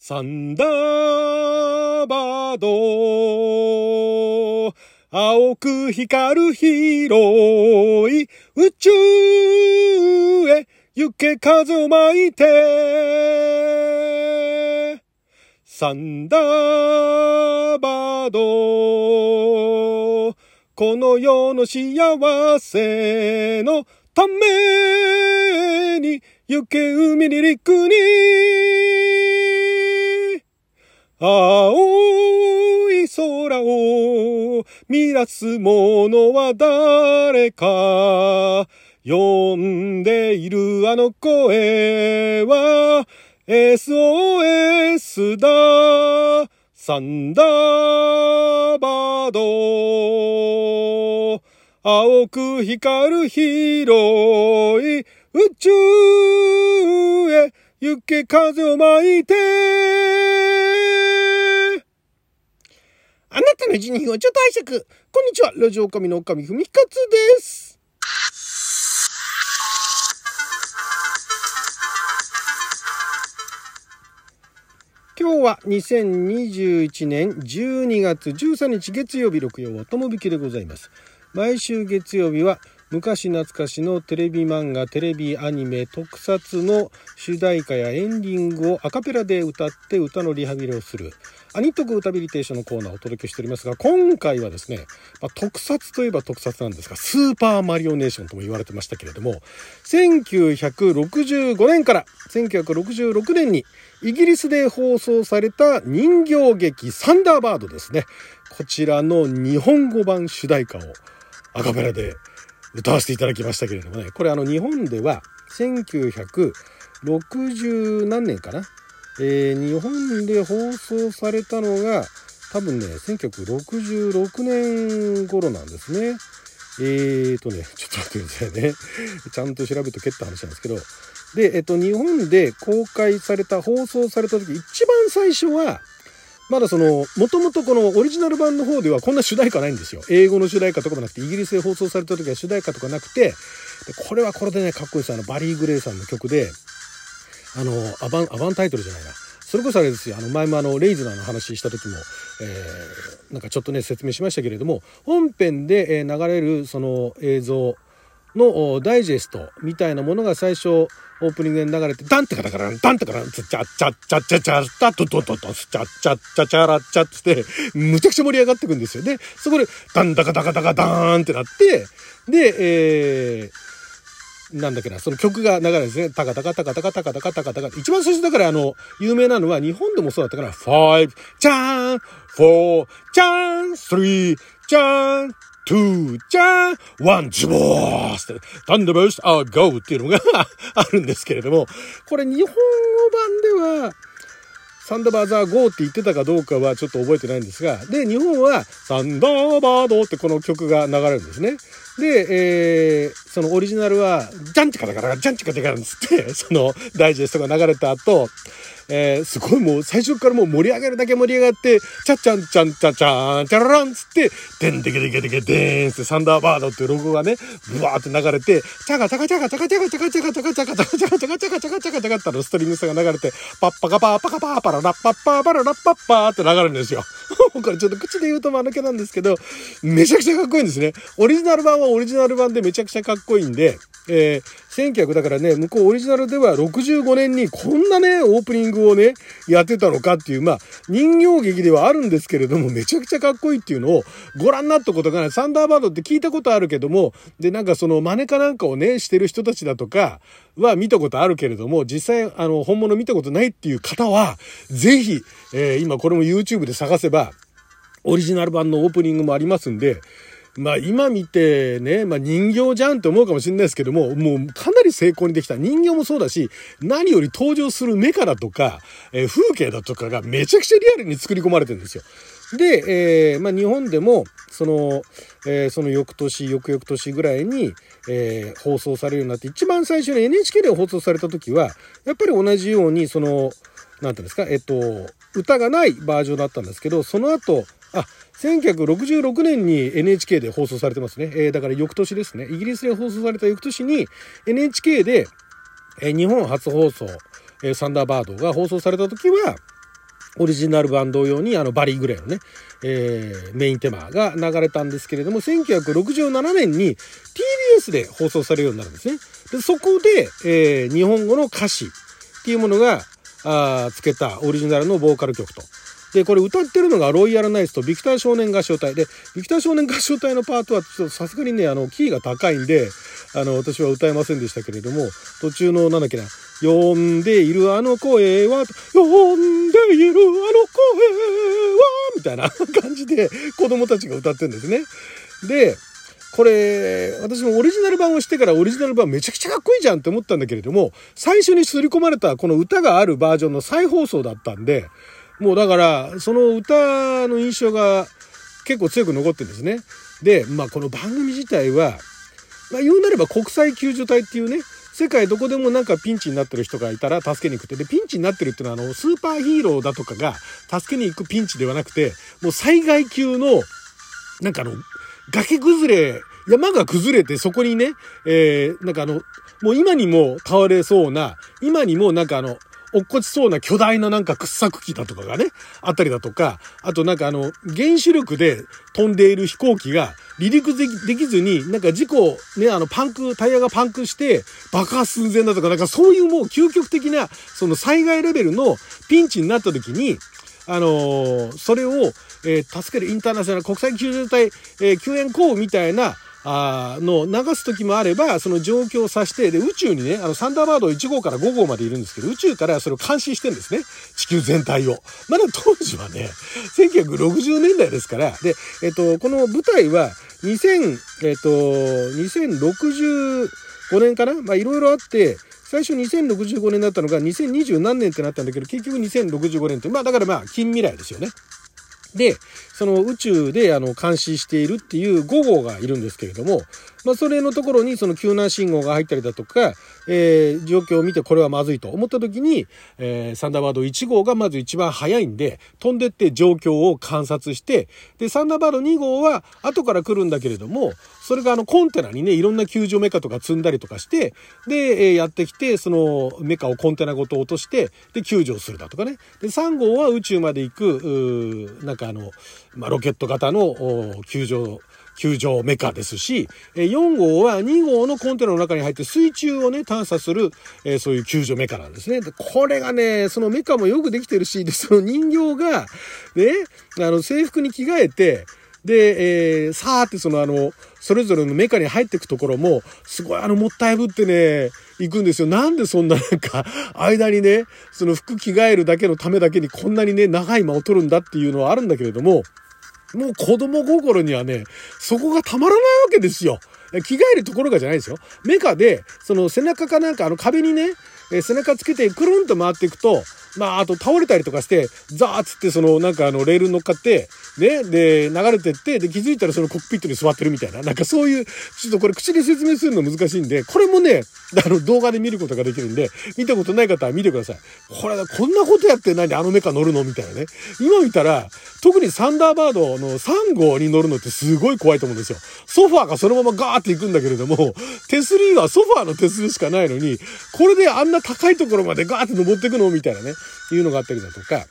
サンダーバード青く光る広い宇宙へ行け風を巻いて。サンダーバード。この世の幸せのために行け海に陸に。青い空を見出す者は誰か。呼んでいるあの声は SOS だ。サンダーバード。青く光る広い宇宙へ。行け風を巻いてあなたの一日をちょっと拝借。こんにちは。ラジオ神の神ふみかつです。今日は2021年12月13日月曜日六曜はとも引きでございます。毎週月曜日は昔懐かしのテレビ漫画、テレビアニメ、特撮の主題歌やエンディングをアカペラで歌って歌のリハビリをするアニトク歌ビリテーションのコーナーをお届けしておりますが、今回はですね、まあ、特撮といえば特撮なんですが、スーパーマリオネーションとも言われてましたけれども、1965年から1966年にイギリスで放送された人形劇サンダーバードですね。こちらの日本語版主題歌をアカペラで歌わせていただきましたけれどもね、これあの日本では1960何年かな、えー、日本で放送されたのが多分ね、1966年頃なんですね。えーとね、ちょっと待ってくださいね。ちゃんと調べとけって話なんですけど、で、えっと、日本で公開された、放送された時、一番最初は、まだその、もともとこのオリジナル版の方ではこんな主題歌ないんですよ。英語の主題歌とかもなくて、イギリスで放送された時は主題歌とかなくて、でこれはこれでね、かっこいいです。あの、バリー・グレイさんの曲で、あの、アバン、アバンタイトルじゃないな。それこそあれですよ。あの、前もあの、レイズナーの話した時も、えー、なんかちょっとね、説明しましたけれども、本編で、流れるその映像のダイジェストみたいなものが最初、オープニングで流れて、ダンってカタカラン、ダンってカラン、チャッチャッチャッチャッチャッチャッタトトトト、チャッチャッチャッチャラッチャッって、むちゃくちゃ盛り上がってくんですよ。で、そこで、ダンダカダカダカダーンってなって、で、えー、なんだっけな、その曲が流れですね。タカタカタカタカタカタカタカタカ。一番最初だからあの、有名なのは日本でもそうだったから、5、じゃーん、4、じゃーん、3、じゃーん、2、じゃーん、1、ズボースって、タンダーバースト、アウゴーっていうのが あるんですけれども、これ日本語版では、 Thunderbirds are GO って言ってたかどうかはちょっと覚えてないんですが、で、日本はサンダーバードってこの曲が流れるんですね。で、えー、そのオリジナルは、ジャンチカだから、ジャンチカだからつって、そのダイジェストが流れた後、えー、すごいもう最初からもう盛り上げるだけ盛り上がって、チャチャンチャンチャチャーン、チャラランつって、デンデケデケデケデーンってサンダーバードっていうロゴがね、ブワーって流れて、チャカチャカチャカチャカチャカチャカチャカチャカチャカチャカチャカチャカチャカチャカチャカチャカってあのストリングスが流れて、パッパカパーパカパーパララッパッパーパララッパッパーって流れるんでこれちょっと口で言うと間抜けなんですけど、めちゃくちゃかっこいいんですね。オリジナル版はオリジナル版でめちゃくちゃかっこいいんで、えー、1900だからね、向こうオリジナルでは65年にこんなね、オープニングをね、やってたのかっていう、まあ、人形劇ではあるんですけれども、めちゃくちゃかっこいいっていうのをご覧になったことがない。サンダーバードって聞いたことあるけども、で、なんかその真似かなんかをね、してる人たちだとかは見たことあるけれども、実際、あの、本物見たことないっていう方は、ぜひ、えー、今これも YouTube で探せば、オリジナル版のオープニングもありますんで、まあ今見てね、まあ人形じゃんって思うかもしれないですけども、もうかなり成功にできた。人形もそうだし、何より登場するメカだとか、えー、風景だとかがめちゃくちゃリアルに作り込まれてるんですよ。で、えー、まあ日本でも、その、えー、その翌年、翌々年ぐらいに、えー、放送されるようになって、一番最初に NHK で放送された時は、やっぱり同じように、その、なんていうんですか、えっと、歌がないバージョンだったんですけど、その後、あ、1966年に NHK で放送されてますね。えー、だから翌年ですね。イギリスで放送された翌年に NHK で、えー、日本初放送、えー、サンダーバードが放送された時は、オリジナル版同様にあのバリー・グレーのね、えー、メインテーマが流れたんですけれども、1967年に TBS で放送されるようになるんですね。で、そこで、えー、日本語の歌詞っていうものが、あつけたオリジナルのボーカル曲と。で、これ歌ってるのがロイヤルナイツとビクター少年合唱隊で、ビクター少年合唱隊のパートはちょっとさすがにね、あの、キーが高いんで、あの、私は歌えませんでしたけれども、途中のなんだっけな、呼んでいるあの声は、呼んでいるあの声は、みたいな 感じで子供たちが歌ってるんですね。で、これ、私もオリジナル版をしてからオリジナル版めちゃくちゃかっこいいじゃんって思ったんだけれども、最初に刷り込まれたこの歌があるバージョンの再放送だったんで、もうだから、その歌の印象が結構強く残ってるんですね。で、まあこの番組自体は、まあ言うなれば国際救助隊っていうね、世界どこでもなんかピンチになってる人がいたら助けに行くって。で、ピンチになってるっていうのはあの、スーパーヒーローだとかが助けに行くピンチではなくて、もう災害級の、なんかあの、崖崩れ、山が崩れてそこにね、えー、なんかあの、もう今にも倒れそうな、今にもなんかあの、落っこちそうな巨大ななんか掘削機だとかがね、あったりだとか、あとなんかあの、原子力で飛んでいる飛行機が離陸できずに、なんか事故、ね、あの、パンク、タイヤがパンクして爆発寸前だとか、なんかそういうもう究極的な、その災害レベルのピンチになった時に、あのー、それを、えー、助けるインターナショナル国際救助隊、えー、救援工みたいな、あの流す時もあればその状況を指してで宇宙にねあのサンダーバード1号から5号までいるんですけど宇宙からそれを監視してんですね。地球全体を。まだ当時はね1960年代ですからで、えっと、この舞台は2000、えっと、2065年かな？まあいろいろあって最初2065年だったのが2020何年ってなったんだけど結局2065年ってまあだからまあ近未来ですよね。で、その宇宙であの監視しているっていう5号がいるんですけれども、まあ、それのところにその救難信号が入ったりだとか、えー、状況を見てこれはまずいと思った時に、えー、サンダーバード1号がまず一番早いんで、飛んでって状況を観察して、で、サンダーバード2号は後から来るんだけれども、それがあのコンテナにね、いろんな救助メカとか積んだりとかして、で、えー、やってきて、そのメカをコンテナごと落として、で、救助するだとかね。で、3号は宇宙まで行く、なんかあの、まあ、ロケット型の救助救助メカですし、4号は2号のコンテナの中に入って水中をね、探査する、え、そういう救助メカなんですね。で、これがね、そのメカもよくできてるし、で、その人形が、ね、あの、制服に着替えて、で、えー、さーってそのあの、それぞれのメカに入っていくところも、すごいあの、もったいぶってね、行くんですよ。なんでそんななんか、間にね、その服着替えるだけのためだけにこんなにね、長い間を取るんだっていうのはあるんだけれども、もう子供心にはね、そこがたまらないわけですよ。着替えるところがじゃないですよ。メカで、その背中かなんかあの壁にね、背中つけてくるんと回っていくと、まあ、あと倒れたりとかして、ザーッつってそのなんかあのレールに乗っかって、ね、で、流れてって、で、気づいたらそのコックピットに座ってるみたいな、なんかそういう、ちょっとこれ口で説明するの難しいんで、これもね、あの動画で見ることができるんで、見たことない方は見てください。これ、こんなことやって何あのメカ乗るのみたいなね。今見たら、特にサンダーバードの3号に乗るのってすごい怖いと思うんですよ。ソファーがそのままガーって行くんだけれども、手すりはソファーの手すりしかないのに、これであんな高いところまでガーって登っていくのみたいなね、いうのがあったりだとか、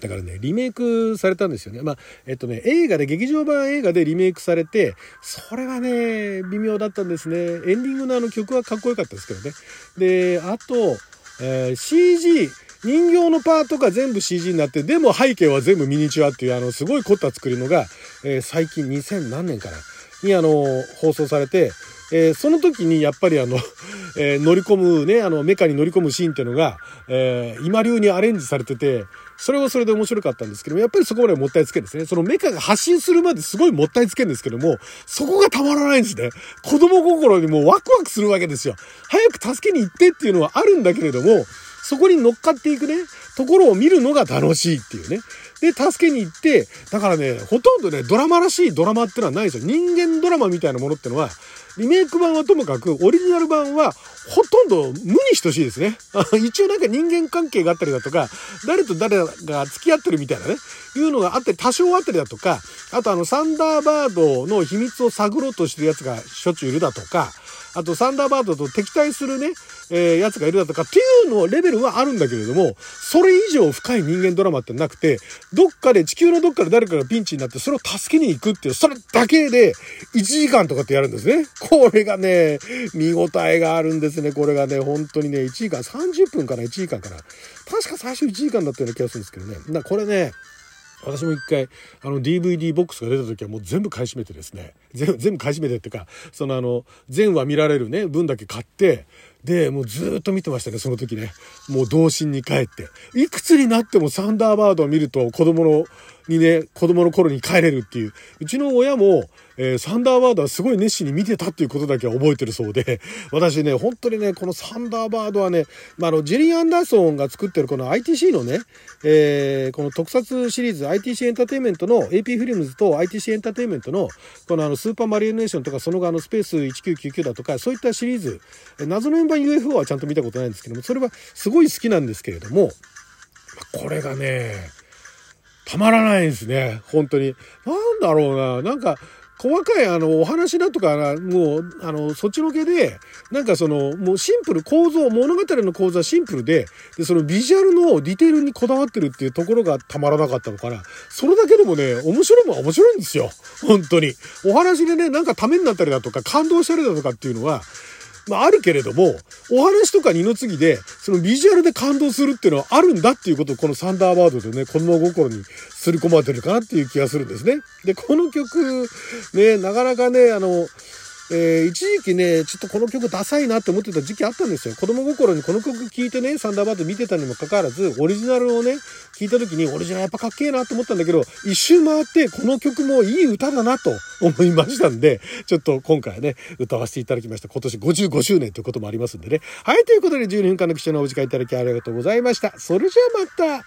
だからね、リメイクされたんですよね。まあ、えっとね、映画で、劇場版映画でリメイクされて、それはね、微妙だったんですね。エンディングのあの曲はかっこよかったですけどね。で、あと、えー、CG、人形のパートが全部 CG になって、でも背景は全部ミニチュアっていう、あの、すごい凝った作りのが、えー、最近2000何年かな、にあの、放送されて、えー、その時にやっぱりあの、えー、乗り込むね、あの、メカに乗り込むシーンっていうのが、えー、今流にアレンジされてて、それはそれで面白かったんですけども、やっぱりそこまでもったいつけんですね。そのメカが発信するまですごいもったいつけんですけども、そこがたまらないんですね。子供心にもうワクワクするわけですよ。早く助けに行ってっていうのはあるんだけれども、そこに乗っかっていくね、ところを見るのが楽しいっていうね。で、助けに行って、だからね、ほとんどね、ドラマらしいドラマってのはないですよ。人間ドラマみたいなものってのは、リメイク版はともかく、オリジナル版はほとんど無に等しいですね。一応なんか人間関係があったりだとか、誰と誰が付き合ってるみたいなね、いうのがあって、多少あったりだとか、あとあの、サンダーバードの秘密を探ろうとしてるやつがしょっちゅういるだとか、あとサンダーバードと敵対するね、えー、やつがいるだとかっていうのレベルはあるんだけれども、それ以上深い人間ドラマってなくて、どっかで地球のどっかで誰かがピンチになってそれを助けに行くっていう、それだけで1時間とかってやるんですね。これがね、見応えがあるんですね。これがね、本当にね、1時間30分から1時間から。確か最初1時間だったような気がするんですけどね。だこれね、私も一回あの DVD ボックスが出た時はもう全部買い占めてですね全部買い占めてっていうかそのあの全話見られるね分だけ買ってでもうずっと見てましたねその時ね。もう童心に帰って。いくつになってもサンダーバードを見ると子供のにね子供の頃に帰れるっていう。うちの親もえー、サンダーバードはすごい熱心に見てたっていうことだけは覚えてるそうで、私ね、本当にね、このサンダーバードはね、まあ、あの、ジェリー・アンダーソンが作ってるこの ITC のね、えー、この特撮シリーズ ITC エンターテインメントの AP フィルムズと ITC エンターテインメントのこのあのスーパーマリオネーションとかその側のスペース1999だとかそういったシリーズ、謎の円盤 UFO はちゃんと見たことないんですけども、それはすごい好きなんですけれども、これがね、たまらないんですね。本当に。なんだろうな。なんか、細かいあのお話だとかもうあのそっちのけでなんかそのもうシンプル構造物語の構造はシンプルででそのビジュアルのディテールにこだわってるっていうところがたまらなかったのかな。それだけでもね面白いも面白いんですよ。本当に。お話でねなんかためになったりだとか感動したりだとかっていうのはまあ、あるけれども、お話とか二の次で、そのビジュアルで感動するっていうのはあるんだっていうことをこのサンダーバードでね、子供心にすり込まれてるかなっていう気がするんですね。で、この曲、ね、なかなかね、あの、えー、一時期ね、ちょっとこの曲ダサいなって思ってた時期あったんですよ。子供心にこの曲聴いてね、サンダーバード見てたにもかかわらず、オリジナルをね、聴いた時にオリジナルやっぱかっけえなと思ったんだけど、一周回ってこの曲もいい歌だなと 思いましたんで、ちょっと今回ね、歌わせていただきました。今年55周年ということもありますんでね。はい、ということで12分間の貴重なお時間いただきありがとうございました。それじゃあまた